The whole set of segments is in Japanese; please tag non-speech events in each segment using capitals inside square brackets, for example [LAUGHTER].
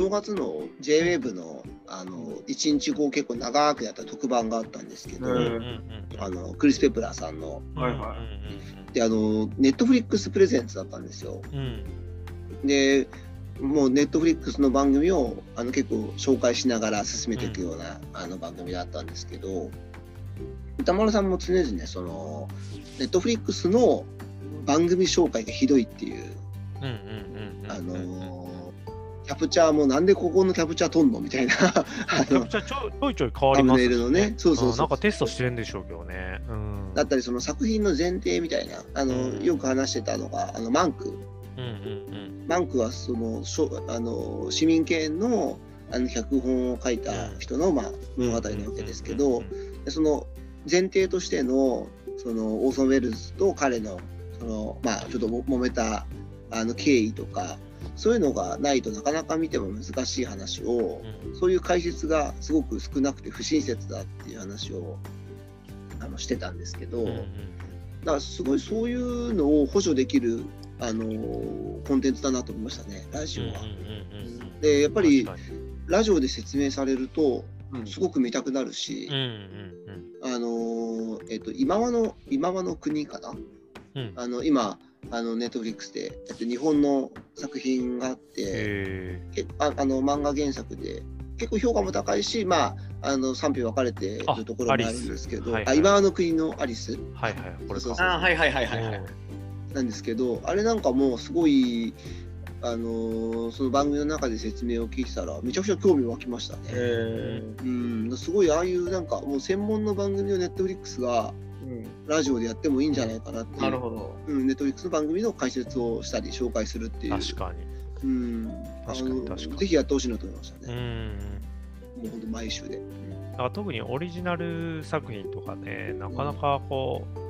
正月の J-WAVE のあの1日後結構長くやった特番があったんですけど、うん。うんうんあのクリス・ペプラーさんの。はいはであの Netflix プレゼンツだったんですよ。うん。うんでもう Netflix の番組をあの結構紹介しながら進めていくような、あの番組だったんですけど宇多丸さんも常々その Netflix の番組紹介がひどいっていう、うんうんうんうん。あのキャプチャーもなんでここのキャプチャー撮んのみたいな。あのキャプチャーちょちょいちょい変わりますネイルのね。そうそうそう。んなんかテストしてるんでしょうけどね。うん。だったりその作品の前提みたいなあの、うん。よく話してたのがあのマンク。うんうんマンクはそのあの市民権のあの脚本を書いた人の、まあ、うん。物語なわけですけど、その前提としてのそのオーソン・ウェルズと彼のその、まあ、ちょっとも揉めたあの経緯とかそういうのがないとなかなか見ても難しい話をうん。そういう解説がすごく少なくて不親切だっていう話をあのしてたんですけど、うんうんだからすごいそういうのを補助できるあのコンテンツだなと思いましたねラジオは。でやっぱりラジオで説明されるとうん。すごく見たくなるしあのーえっと今和の今和の国かな？うんうん。あの今あのネットフリックスで、えっと、日本の作品があってへけああの漫画原作で結構評価も高いしまああの賛否分かれてるあところもあるんですけどアリス。はいはい。あ今和の国のアリス。ーはいはいこれそうか。あはいはいはいはい。はい。なんですけどあれなんかもうすごいあのーその番組の中で説明を聞いてたらめちゃくちゃ興味湧きましたね。えうん、すごいああいうなんかもう専門の番組をネットフリックスがうんラジオでやってもいいんじゃないかなっていうなるほど。うん、ネットフリックスの番組の解説をしたり紹介するっていう、確かに。うん、確かに確かにぜひやってほしいなと思いましたうね、ん。もう本当毎週で。だから特にオリジナル作品とかね、なかなかこう、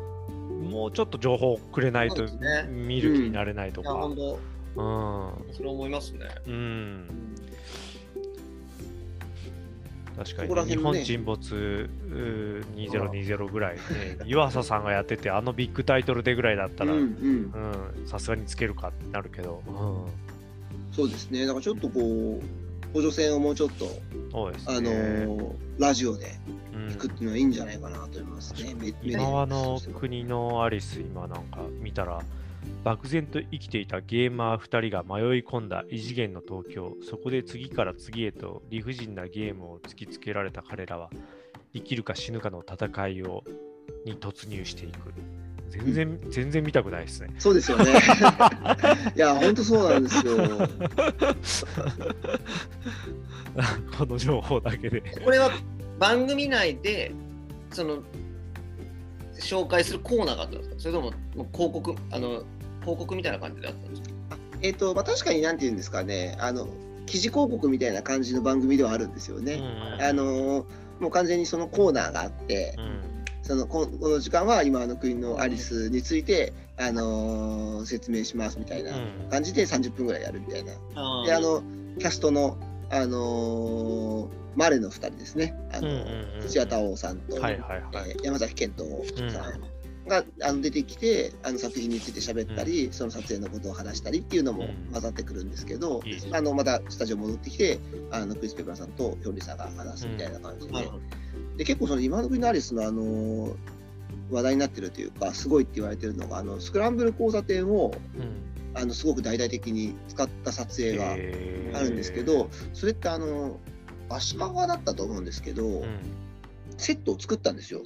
もうちょっと情報くれないとね見る気になれないとかうん。それ思いますね。うん。確かに、ね本沈没うー2020ぐらいね、[LAUGHS] 湯浅さんがやってて、あのビッグタイトルでぐらいだったら、うんうん。うん、さすがにつけるかってなるけど、うん、そうですね、だからちょっとこう、補助線をもうちょっと、そうですね。あのーラジオでうん行くっていうのはいいんじゃないかなと思いますね。メメディア今はの国のアリス、今なんか見たら、漠然と生きていたゲーマー2人が迷い込んだ異次元の東京、そこで次から次へと理不尽なゲームを突きつけられた彼らは、生きるか死ぬかの戦いをに突入していく。全然、全然見たくないですね。そうですよね。[LAUGHS] いや、本当そうなんですよ。[LAUGHS] この情報だけで。これは番組内でその紹介するコーナーがあったんですか？それとももう広告あの広告みたいな感じであったんですか？えっと、まあ、確かになんて言うんですかね、あの、記事広告みたいな感じの番組ではあるんですようん。ね。あのーもう完全にそのコーナーがあって、うん。そのここの時間は今の国のアリスについて、あのー説明しますみたいなうん。感じで30分ぐらいやるみたいな。あで、あの、キャストの、あのーマレの2人ですね。あの、土屋太鳳さんと、山崎賢人うんさんがあの出てきてあの作品について喋ったり、その撮影のことを話したりっていうのもうん。混ざってくるんですけど、あのまたスタジオ戻ってきてあのクリス・ペプラーさんとヒョンリさんが話すみたいな感じで,、で結構その今の国のアリスのあの話題になってるというかすごいって言われてるのがあのスクランブル交差点をうん。あのすごく大々的に使った撮影があるんですけど、それってあの足利だったと思うんですけど、うん。セットを作ったんですよ。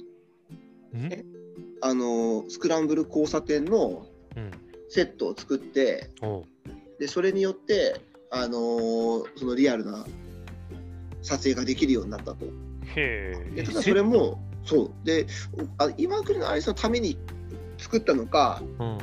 あのスクランブル交差点のうん。セットを作ってでそれによって、あのーそのリアルな撮影ができるようになったと。でただそれもそう。であ今国のアリスのために作ったのかうん、も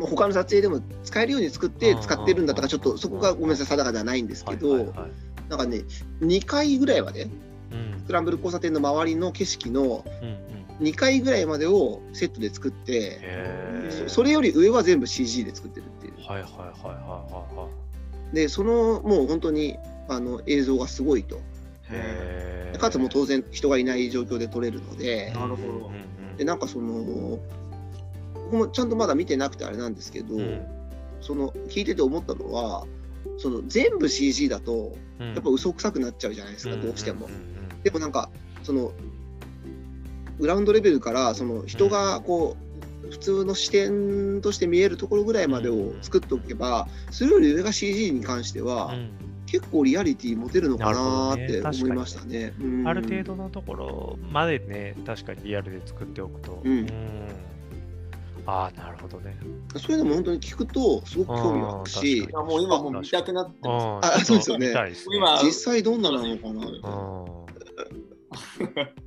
う他の撮影でも使えるように作って使ってるんだったかちょっとそこがごめんなさい。定かではないんですけど、はいはいはいなんかね2回ぐらいまでうん。スクランブル交差点の周りの景色のうんうん。2回ぐらいまでをセットで作ってへえ。そそれより上は全部 CG で作ってるっていう。はいはいはいはいはでそのもう本当にあの映像がすごいと。かつもう当然人がいない状況で撮れるので。なるほど。うんうん。でなんかその僕もちゃんとまだ見てなくてあれなんですけど、うん。その聞いてて思ったのはその全部 CG だとうん。やっぱ嘘くさくなっちゃうじゃないですか、どうしても。でもなんかそのグラウンドレベルからその人がこう、普通の視点として見えるところぐらいまでを作っておけば、それより上が CG に関しては、うん。結構リアリティ持てるのかなーって思いましたね。うん。ある程度のところまでね、確かにリアルで作っておくと。うんああ、なるほどね。そういうのも本当に聞くとすごく興味湧くし確いやもう今もう見たくなってます。ああそうですよねね今実際どんななのかな？うん [LAUGHS]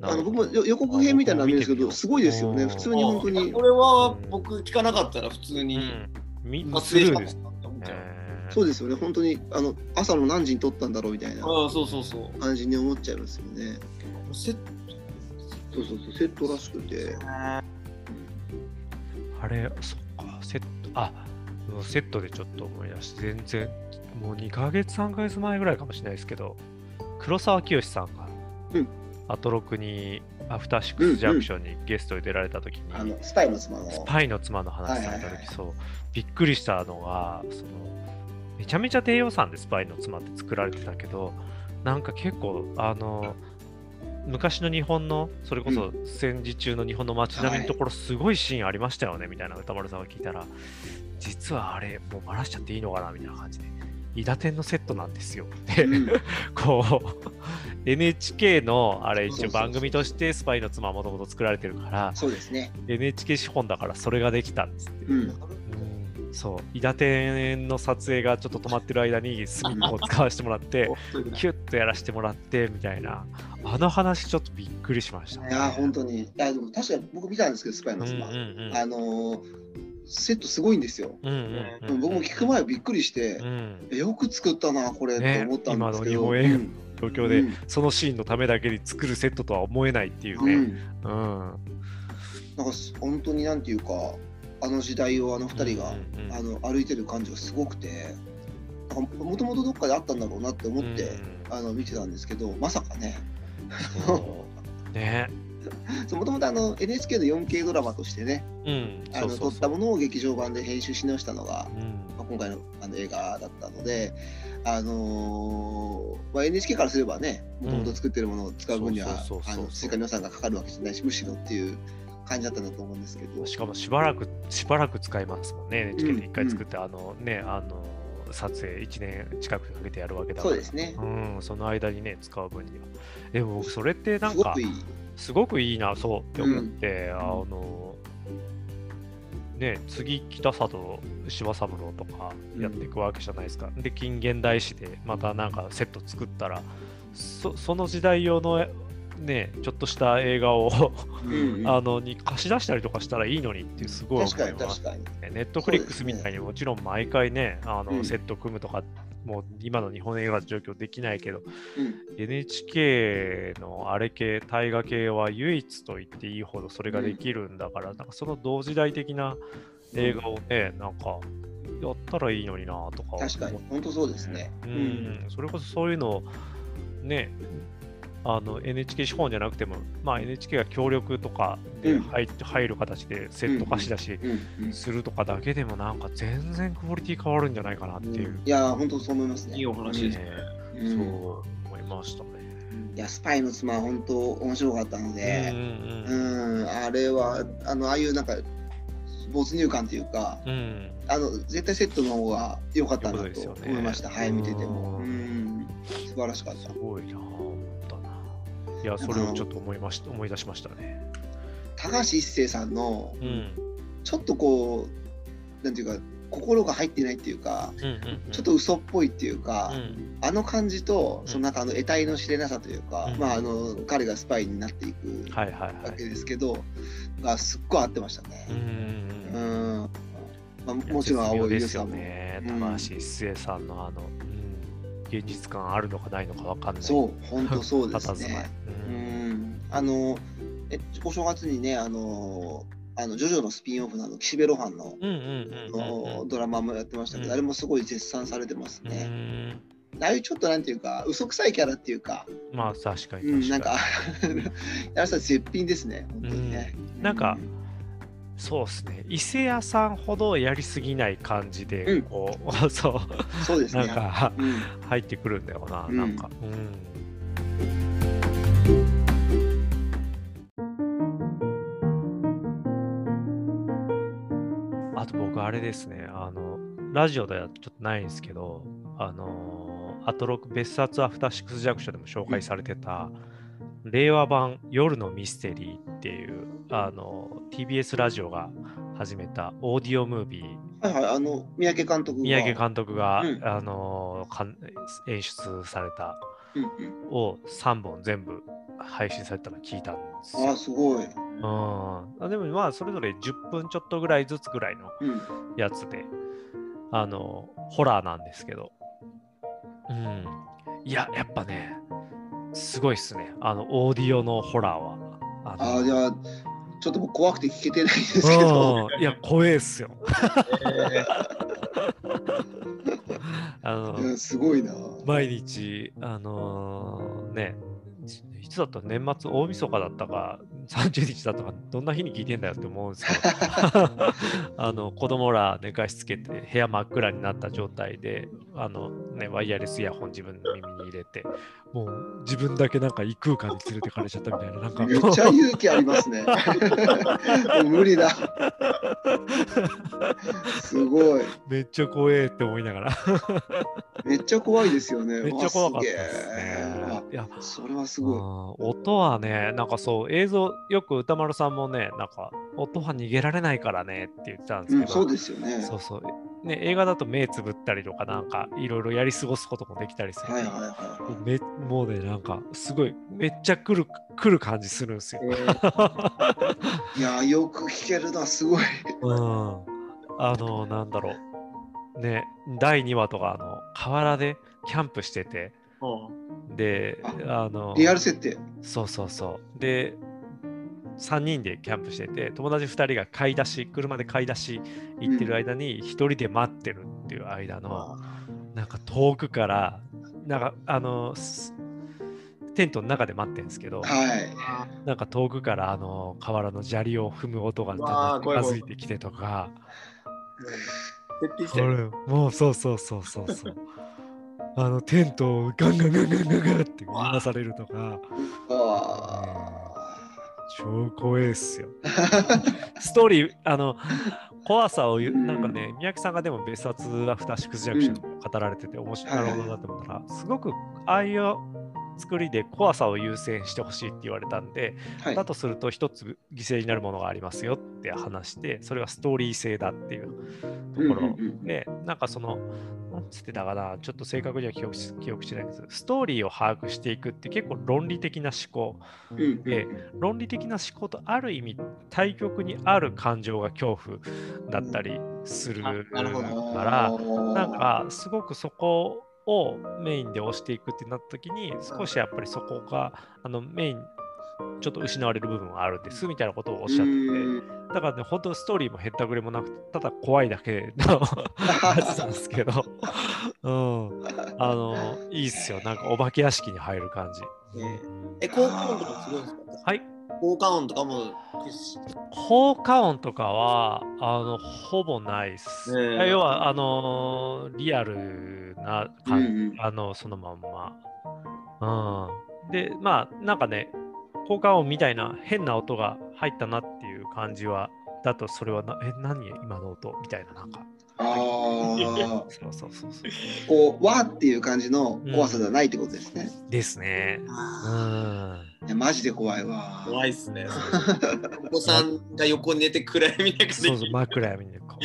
あの僕もよ予告編みたいなの見るんですけど、すごいですよね。普通に本当にこ。れは僕聞かなかったら普通にうんみ撮スルーです。そうですよね。本当にあの朝の何時に撮ったんだろうみたいなああそうそうそう。感じに思っちゃいますよね。セッそうそうそう、セットらしくて。あれ、そっか、セット、あ、セットでちょっと思い出して、全然、もう2ヶ月、3ヶ月前ぐらいかもしれないですけど、黒沢清さんが、うん。アトロクに、アフターシックスジャンクションにゲストで出られた時に、スパイの妻の。スパイの妻の話された時そうびっくりしたのがそのめちゃめちゃ低予算でスパイの妻って作られてたけどなんか結構あの昔の日本のそれこそ戦時中の日本の街並みのところすごいシーンありましたよねみたいな歌丸さんが聞いたら実はあれもうバラしちゃっていいのかなみたいな感じで伊達天のセットなんですよってうんこう NHK のあれ一応番組としてスパイの妻はもともと作られてるからそうですね。NHK 資本だからそれができたんですって。うん。[LAUGHS] うんそう、伊達天の撮影がちょっと止まってる間に隅っこを使わせてもらって、[LAUGHS] キュッとやらせてもらってみたいな、あの話ちょっとびっくりしました、いやー、本当に。いや、でも確かに僕見たんですけど、スパイのうんうん妻。うんあのーセットすごいんですよ。うんうんうん僕も聞く前びっくりしてう、んえよく作ったな、これね思ったんですけど。今の東京でうんそのシーンのためだけに作るセットとは思えないっていうね。うんうん。なんかす本当になんていうか、あの時代をあの二人が、あの歩いてる感じがすごくて、もともとどっかであったんだろうなって思って、あの見てたんですけど、まさかね、ね。[LAUGHS] もともと NHK の 4K ドラマとしてね、うん。あの撮ったものを劇場版で編集し直したのが、うん。まあ、今回のあの映画だったので、あのーまあ、NHK からすればね、もともと作ってるものを使う分には追加の予算がかかるわけじゃないし、むしろっていう感じだったんだと思うんですけど、しかもしばらく、しばらく使いますもんね。NHK で一うん回作って、あのね、あの、撮影1年近くかけてやるわけだから。そうですね、うん、その間にね、使う分には。でも僕、それってなんかすごくい、い。すごくいいな、そうって思って、あの、ね、次、北里柴三郎とかやっていくわけじゃないですか。で、近現代史でまたなんかセット作ったら、そその時代用のね、ちょっとした映画をうんうん [LAUGHS] あのに貸し出したりとかしたらいいのにってすごい思確かにいます確かに。ね。ネットフリックスみたいにもちろん毎回ね、あのうんセット組むとか、もう今の日本映画の状況できないけど、うん、NHK のあれ系、大河系は唯一と言っていいほどそれができるんだから、なんかその同時代的な映画をね、なんかやったらいいのになとか。確かに、本当そうですね。うん、それこそそういうのをね、あの NHK 資本じゃなくても、まあ、NHK が協力とかでうん入,、入る形でセット貸し出しするとかだけでもなんか全然クオリティ変わるんじゃないかなっていう。いやー、本当そう思いますね。いいお話ですねうんそう思いましたね。いや、スパイの妻は本当面白かったのうんで、うんうん、あれは、あの、ああいうなんか、没入感というか、うんうんあの、絶対セットの方が良かったなと思いました。はい、見ててうも。うんん、素晴らしかったす。ごいな。いや、それをちょっと思いました思い出しましたね。高橋一生さんの、うん。ちょっとこう、なんていうか、心が入ってないっていうか、うんうんうん、ちょっと嘘っぽいっていうか、うんあの感じと、うんそのなんかあの得体の知れなさというか、うんまああの彼がスパイになっていくはいはいはわい。けですけど、がすっごい合ってましたうんね。ううん。まあ、もちろん青い優ですよさんも。ね。うん高橋一生さんのあの、うん、現実感あるのかないのかわかんない。そう、本当そうですね。[LAUGHS] ううんん。あの、えお正月にね、あの、あのジョジョのスピンオフのあの岸辺露伴の、ドラマもやってましたけど、うんあれもすごい絶賛されてますうね。んああいうちょっとなんていうか、嘘くさいキャラっていうか、まあ確かにうん、確かに。なんか、[LAUGHS] やらさ絶品ですね、本当にね。なんかそうですね。伊勢屋さんほどやりすぎない感じで、うんこう、[LAUGHS] そそうですう、なね。んかうん、入ってくるんだよな、うんなんか。うん。あと僕、あれですね、あの、ラジオではちょっとないんですけど、あの、アトロク別冊アフターシックスジャンクションでも紹介されてた、令和版夜のミステリーっていう、あの、TBS ラジオが始めたオーディオムービーはいはい、あの、三宅監督が。宮城監督が、うんあのかん演出されたうんうん。を3本全部配信されたの聞いたんですああ、よ。すごい。うん、あでもまあそれぞれ10分ちょっとぐらいずつぐらいのうん。やつであのホラーなんですけど、うん、いややっぱねすごいっすねあのオーディオのホラーは。あのああ、じゃあ、ちょっと僕怖くて聞けてないんですけど。うんいや怖えっすよ。あのすごいな。毎日、あのーね、いつだった？年末、大晦日だったか、30日だったか、どんな日に聞いてんだよって思うんですけど、[LAUGHS] あの子供ら寝かしつけて、部屋真っ暗になった状態で、あのね、ワイヤレスイヤホン自分の耳に入れて、もう自分だけなんか異空間に連れてかれちゃったみたいな、なんかめっちゃ勇気ありますね。[LAUGHS] 無理だ。すごい。めっちゃ怖えって思いながら、めっちゃ怖いですよね。めっちゃ怖かったですねえ。いや、あそれはすごうん音はね、なんかそう、映像、よく歌丸さんもね、なんか、音は逃げられないからねって言ってたんでい。うん、すけど、そうですよね。そうそう。ね、映画だと目つぶったりとか、なんか、いろいろやり過ごすこともできたりする。はいはいはいはめもうね、なんか、すごい、めっちゃ来る、来る感じするんですよ。い。いやー、よく聞けるな、すごい。[LAUGHS] うん。あの、なんだろう。ね、第2話とか、あの、河原でキャンプしてて、で、あの、リアル設定。そうそうそう。で、3人でキャンプしてて、友達2人が買い出し、車で買い出し行ってる間に、1人で待ってるっていう間の、なんか遠くから、なんかあの、すテントの中で待ってるんですけど、はい。なんか遠くからあの河原の砂利を踏む音が近づいてきてとか、こ徹底してる。れもうそうそうそうそうそう。あのテントをガンガンガンガンガンガンって回されるとか、超怖いっすよ。ストーリー、あの、怖さを言う、なんかね、宮城さんがでも別冊アフターシックスジャクション語られてて面白い、なと思ったら、すごくああいう作りで怖さを優先してほしいって言われたんで、はい。だとすると一つ犠牲になるものがありますよって話して、それはストーリー性だっていうところうんうんうんで、なんかその、なんつってたかな、ちょっと正確には記憶し記憶してないんです。ストーリーを把握していくって結構論理的な思考。うんうんで論理的な思考とある意味対極にある感情が恐怖だったりするあなるほうんからなんかすごくそこをメインで押していくってなった時に少しやっぱりそこがあのメインちょっと失われる部分はあるんですみたいなことをおっしゃってて。だからね本当ストーリーもへったくれもなくただ怖いだけの [LAUGHS] やつなんですけど。うん。あのいいっすよ。なんかお化け屋敷に入る感じ。え、効果音とかすごいんですか？はい効果音とかも。効果音とかはあのほぼないっす。ねえ。要はあのリアルなうん感うん。あのそのまんま。うん、でまあなんかね効果音みたいな変な音が入ったなっていう感じはだとそれはなえ何？今の音？みたいななんかああ、そうそうそうそうこう、わーっていう感じの怖さじゃないってことですね。ですね。うんいや、マジで怖いわ。怖いっすね。[LAUGHS] お子さんが横に寝て暗闇の中でそうそう枕闇でこ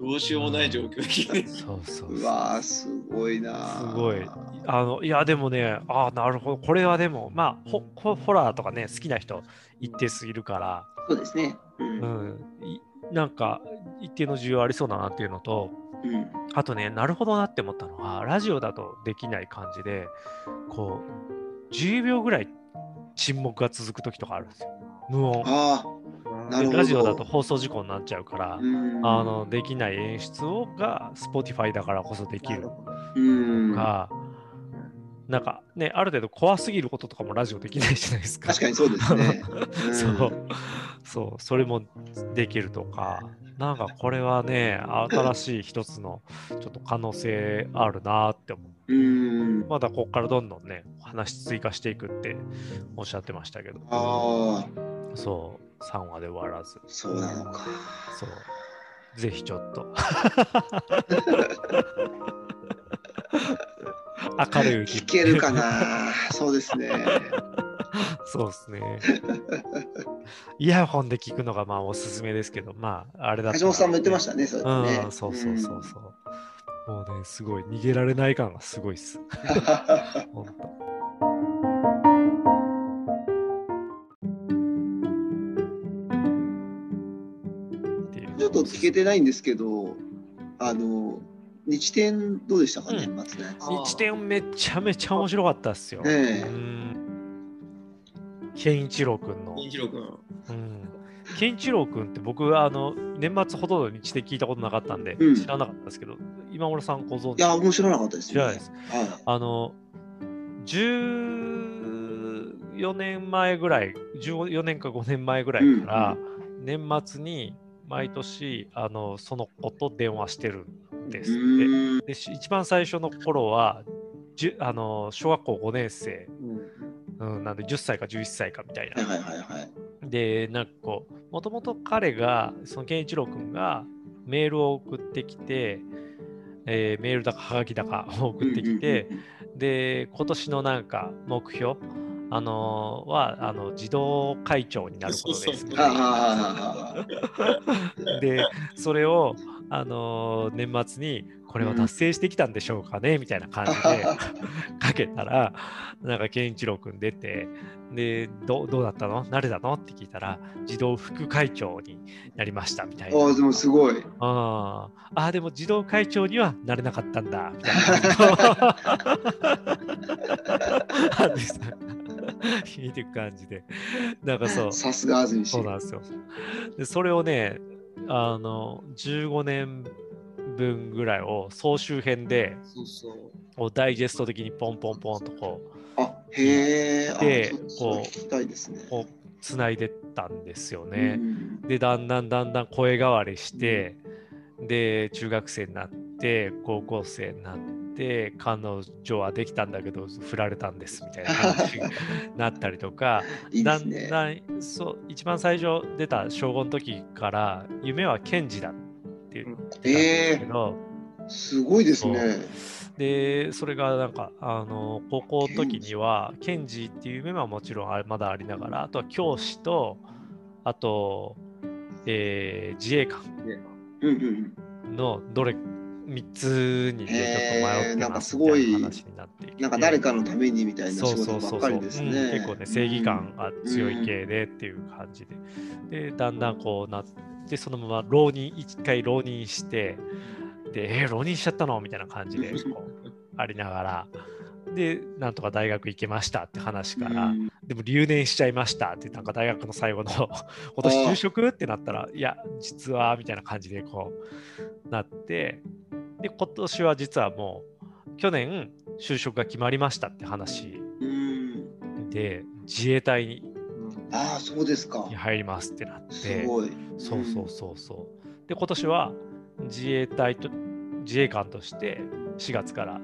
どうしようもない状況そうそううそうわー、すごいな。すごい。あのいやでもね、ああ、なるほど、これはでも、まあホ、ホホラーとかね、好きな人一定すぎるから、そうですね。う。うんん、いなんか一定の需要ありそうだなっていうのと、うん。あとね、なるほどなって思ったのは、ラジオだとできない感じで、こう、10秒ぐらい沈黙が続く時とかあるんですよ。無音。ああ、なるほど。でラジオだと放送事故になっちゃうから、うん、あのできない演出をが Spotify だからこそできるうん。が、なんかね、ある程度怖すぎることとかもラジオできないじゃないですか。確かにそうですね。[LAUGHS] うんそう、そう、それもできるとか、なんかこれはね、新しい一つのちょっと可能性あるなって思う。うん。まだここからどんどんね、話追加していくっておっしゃってましたけど、ああ、そう、3話で終わらず、そうなのか。そう、ぜひちょっと。[LAUGHS] 明るいうちに聞けるかな。そうですね。[LAUGHS] そうですね。イヤホンで聞くのがまあおすすめですけど、まああれだ橋本さんも言ってましたね、そうやってね。うん、そうそうそうそう。もうね、すごい逃げられない感がすごいっす。[LAUGHS] ほんとっていうちょっと聞けてないんですけど、あの、日天どうでしたかね、うん松ね。日点めちゃめちゃ面白かったっすよ。ねえうん。健一郎くんの。金一郎君。うん。健一郎くんって僕、あの、年末ほとんど日で聞いたことなかったんで、うん知らなかったですけど、今村さんご存知？いや、面白なかったですね。知らないです。はい。あの、14年前ぐらい、14年か5年前ぐらいから、年末に毎年、あの、その子と電話してるんですって。うんで、し一番最初の頃は、じゅあの小学校5年生、うん、なんで10歳か11歳かみたいなはい。はいはいはい。で、なんかこう、もともと彼が、その健一郎君がメールを送ってきて、えーメールだかはがきだかを送ってきて、で、今年のなんか目標、あのーはあの児童会長になることですで、それを、あのー年末に、これは達成してきたんでしょうかね、みたいな感じで [LAUGHS] かけたら、なんか健一郎君出て、で、どうどうだったの？誰だの？って聞いたら、児童副会長になりましたみたいな。ああ、でもすごい。あーあー、でも児童会長にはなれなかったんだ、みたいな。あでさ聞いていく感じで。なんかそう。さすが安住氏そう。なんですよ。で、それをね、あの、15年分ぐらいを総集編で、そうそう。こうダイジェスト的にポンポンポンとこう、あ、へでこう。こうつないでったんですようね。んで、だんだんだんだん声変わりして、で、中学生になって、高校生になって、彼女はできたんだけど、振られたんですみたいな話に [LAUGHS] なったりとか、いいでだん。だんそう一番最初出た小5の時から夢は検事だっってたんですけど、すごいですね。でそれがなんかあの高校の時には検事っていう夢はもちろんあまだありながらあとは教師とあと、えー自衛官うんうんのどれ3つにねちょっと迷へーなんかってますすご話になってなんか誰かのためにみたいな仕そうそう事そうそう、ばっかりですうんね。結構ね正義感が強い系でっていう感じで、でだんだんこうなってそのまま浪人一回浪人してでえー浪人しちゃったの？みたいな感じで [LAUGHS] こうありながら。でなんとか大学行けましたって話から、うん。でも留年しちゃいましたってなんか大学の最後の [LAUGHS] 今年就職？ってなったらいや実はみたいな感じでこうなって。で今年は実はもう去年就職が決まりましたって話うん。で自衛隊にああ、そうですか。入りますってなってすごい。そうそうそうそうで今年は自衛隊と自衛官として4月から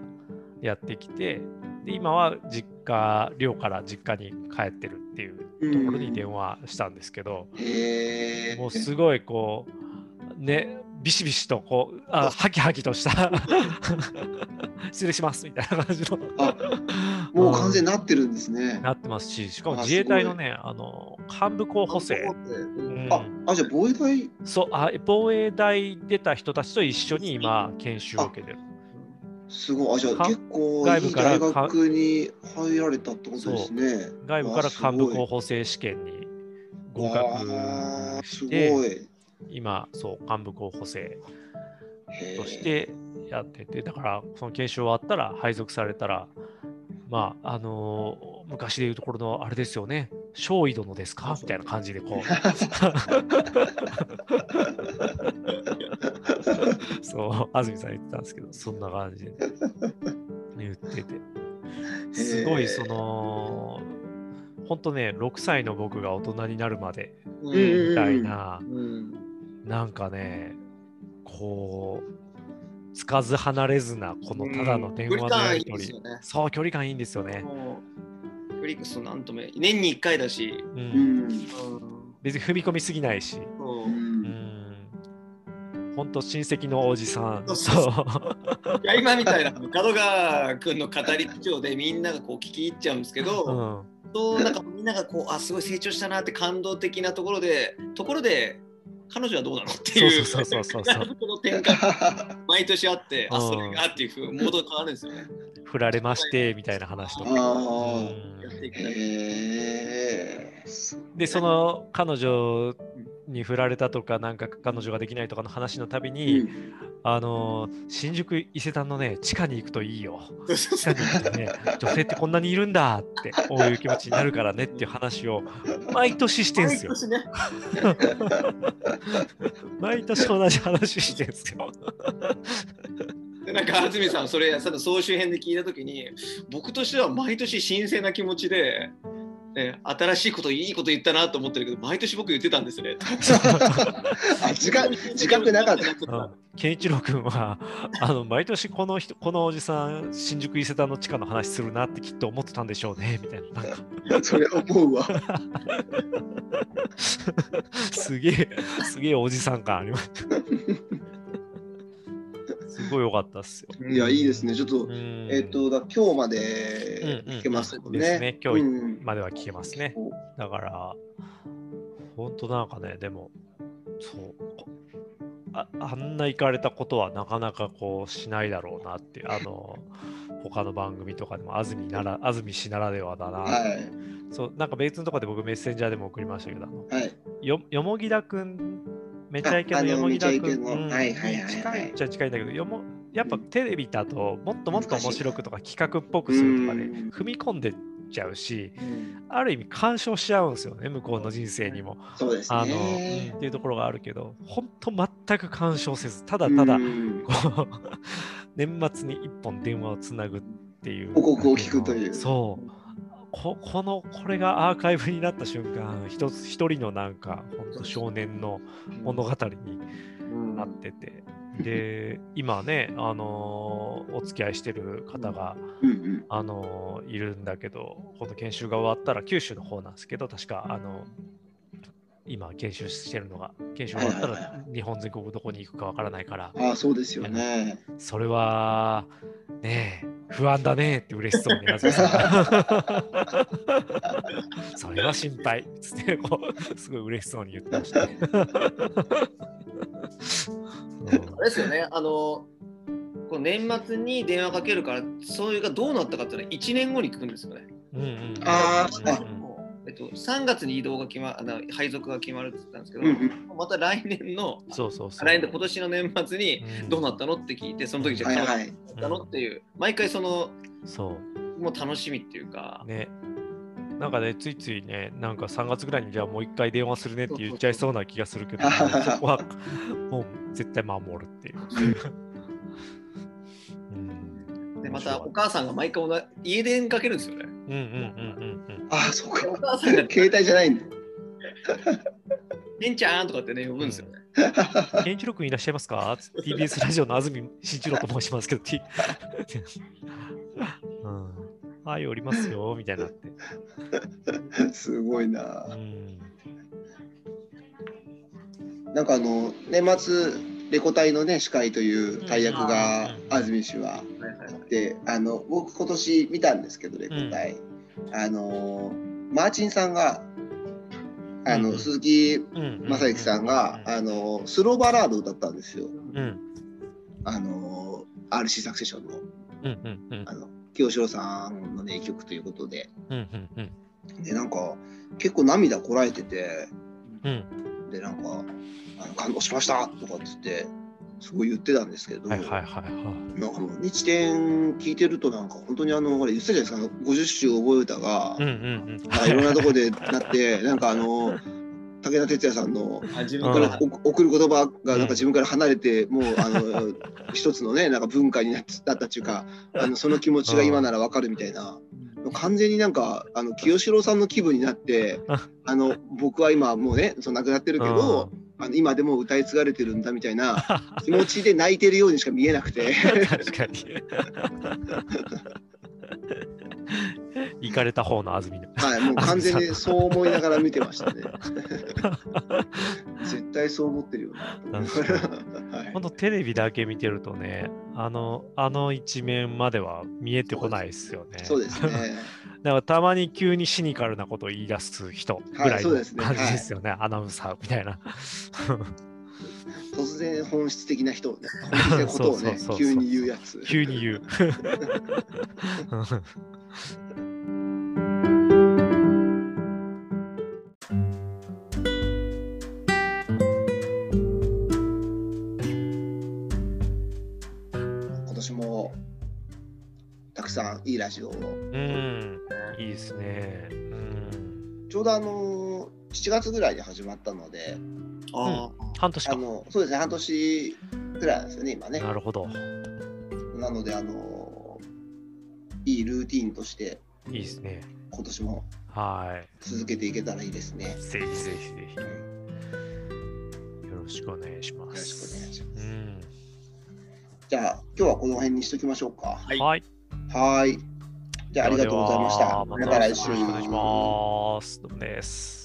やってきてで今は実家寮から実家に帰ってるっていううん。ところに電話したんですけど、へえ。もうすごいこうねビシビシとこうあハキハキとした失礼しますみたいな感じのあ [LAUGHS] もう完全にになってるんですね。なってますししかもあ自衛隊のねあの幹部候補生、あ、あ、じゃあ防衛隊？そうあ防衛大出た人たちと一緒に今研修を受けてるすごい。あ、じゃあか結構外部から大学に入られたってことですね。外部から幹部候補生試験に合わあ格すごしてい。今そう幹部候補生としてやってて、だからその研修終わったら配属されたら、まあ、あのー昔でいうところのあれですよね、少尉殿ですか？みたいな感じでこう。[LAUGHS] そう、安住さん言ってたんですけど、そんな感じで言ってて。すごいその本当ね6歳の僕が大人になるまでううん。みたいな、うん。なんかねこうつかず離れずなこのただの電話のやり取り、距離感いいですよね。そう距離感いいんですよね、フリックスとなんとも年に1回だし、うん。うん。別に踏み込みすぎないし、そう。うん、ほんと親戚のおじさん。そう今みたいな門川君の語り口調でみんながこう聞き入っちゃうんですけど、うん。そうなんかみんながこうあすごい成長したなって感動的なところでところで彼女はどうなのっていう。そうそうそうそうそう。この転換毎年あってあうん。それがっていうふうモードが変わるんですよね。振られましてみたいな話とか。で。その彼女に振られたとかなんか彼女ができないとかの話のたびに、あの新宿伊勢丹のね地下に行くといいよ。[LAUGHS] 地下に行くとね女性ってこんなにいるんだってこういう気持ちになるからねっていう話を毎年してんすよ。毎年ね。[LAUGHS] 毎年同じ話してんすよ。[LAUGHS] でなんか安住さんそれその総集編で聞いた時に僕としては毎年新鮮な気持ちで、ね、新しいこといいこと言ったなと思ってるけど毎年僕言ってたんですね。あ自覚自覚なかった。うん。健一郎君はあの毎年この人このおじさん新宿伊勢丹の地下の話するなってきっと思ってたんでしょうねみたいな。なんか。それは思うわ。[LAUGHS] すげえすげえおじさん感ありましたすごい良かったっすよ、いやいいですね。ちょっとうん。えっ、とだ今日まうんでうん。聞けますよね、ですね。今日うんまでは聞けますね。だから本当なんかねでもそう。こああんな行かれたことはなかなかこうしないだろうなってあの他の番組とかでも安住なら安住氏ならではだな、はい。そうなんか別のとこで僕メッセンジャーでも送りましたけどあのはい。よよもぎだくんめちゃイケのよもぎだくん。うん。はいはいはいはい。近いっちゃ近いんだけどよもやっぱテレビだともっともっと面白くとか企画っぽくするとかでうん踏み込んでっちゃうしある意味干渉しちゃうんですよね向こうの人生にも。そうですあの、うん。ねっていうところがあるけど本当全く干渉せずただただうん。こう [LAUGHS] 年末に一本電話をつなぐっていう。報告を聞くという。そうここのこれがアーカイブになった瞬間一つ一人のなんか本当少年の物語になってて、で今ねあのーお付き合いしてる方が、あのーいるんだけどこの研修が終わったら九州の方なんですけど確かあの今研修してるのが。研修終わったら日本全国どこに行くかわからないから。ああそうですよね。それはねえ不安だねって嬉しそうに安住さん。[LAUGHS] それは心配。つってこうすごい嬉しそうに言ってましたね。うんあれですよね、あの、こう年末に電話かけるから、それがどうなったかっていうのは1年後に聞くんですよね。うんうん。あー。うんうんえっと、3月に移動が決まあの配属が決まるって言ったんですけど、うんうんまた来年の、そうそうそう。来年で今年の年末にうんどうなったのって聞いて、その時じゃあはいはい彼女どうなったのっていう、毎回その、そもう楽しみっていうかう。、ね。なんかね、ついついね、なんか3月ぐらいにじゃあもう一回電話するねって言っちゃいそうな気がするけど、そうそうそうそこはもう絶対守るっていう。[LAUGHS] うんでまたお母さんが毎回同じ家電かけるんですよね。うんうんうんうんああそうかお母さんが、携帯じゃないんだケンちゃんとかってね、呼ぶんですよね。うん。健一郎君いらっしゃいますか ?TBS ラジオの安住慎一郎と申しますけど、T [LAUGHS] うん。はい、おりますよ、みたいになって。すごいなうん。なんかあの年末レコ大のね司会という大役がうん安住氏ははいはいはいであの僕今年見たんですけどレコ大、あのマーチンさんがあの、うん鈴木うん雅之さんが、あのスローバラードを歌ったんですよ。うん。あの RC サクセションの。うんうんうん。あの清志郎さんの名曲ということで。うんうんうん。でなんか結構涙こらえてて。うん。でなんかあの感動しましたとかっつってすごい言ってたんですけど、はいはいはいはい。なんかもう日天聞いてるとなんか本当にあのこれ言ってたじゃないですか50首覚え歌が、うんうんうん。なんかいろんなとこでなって [LAUGHS] なんかあの武田鉄矢さんのあ自うん分から、お送る言葉がなんうん。か自分から離れて、もうあの一つのねなんか文化になったっていうかあのその気持ちが今ならわかるみたいな。完全になんかあの清志郎さんの気分になってああの僕は今もうねその亡くなってるけど、あの今でも歌い継がれてるんだみたいな [LAUGHS] 気持ちで泣いてるようにしか見えなくて確かに。[LAUGHS] 行かれた方の安住の。はいもう完全にそう思いながら見てましたね [LAUGHS] 絶対そう思ってるよなと思いながらはい本当テレビだけ見てるとね、あの、あの一面までは見えてこないですよね。そうですね。だからたまに急にシニカルなことを言い出す人ぐらいのそうですね感じですよね、アナウンサーみたいな。突然本質的な人をね、[LAUGHS] 本質的なことをね急に言うやつ。急に言う。今年もたくさんいいラジオを。うん、いいですね。うん、ちょうどあの7月ぐらいに始まったので、あ半年か。あのそうですね、半年ぐらいなんですよね、今ね。なるほど。なので、あのいいルーティンとしていいですね。今年もは続けていけたらいいですね。い。ぜひぜひぜひ。うんよろしくお願いしまよろしくおす。願いします。うん。じゃあ、今日はこの辺にしときましょうか。はいはい。じゃあ、ありがとうございました。また来週。お願いします。どうもです。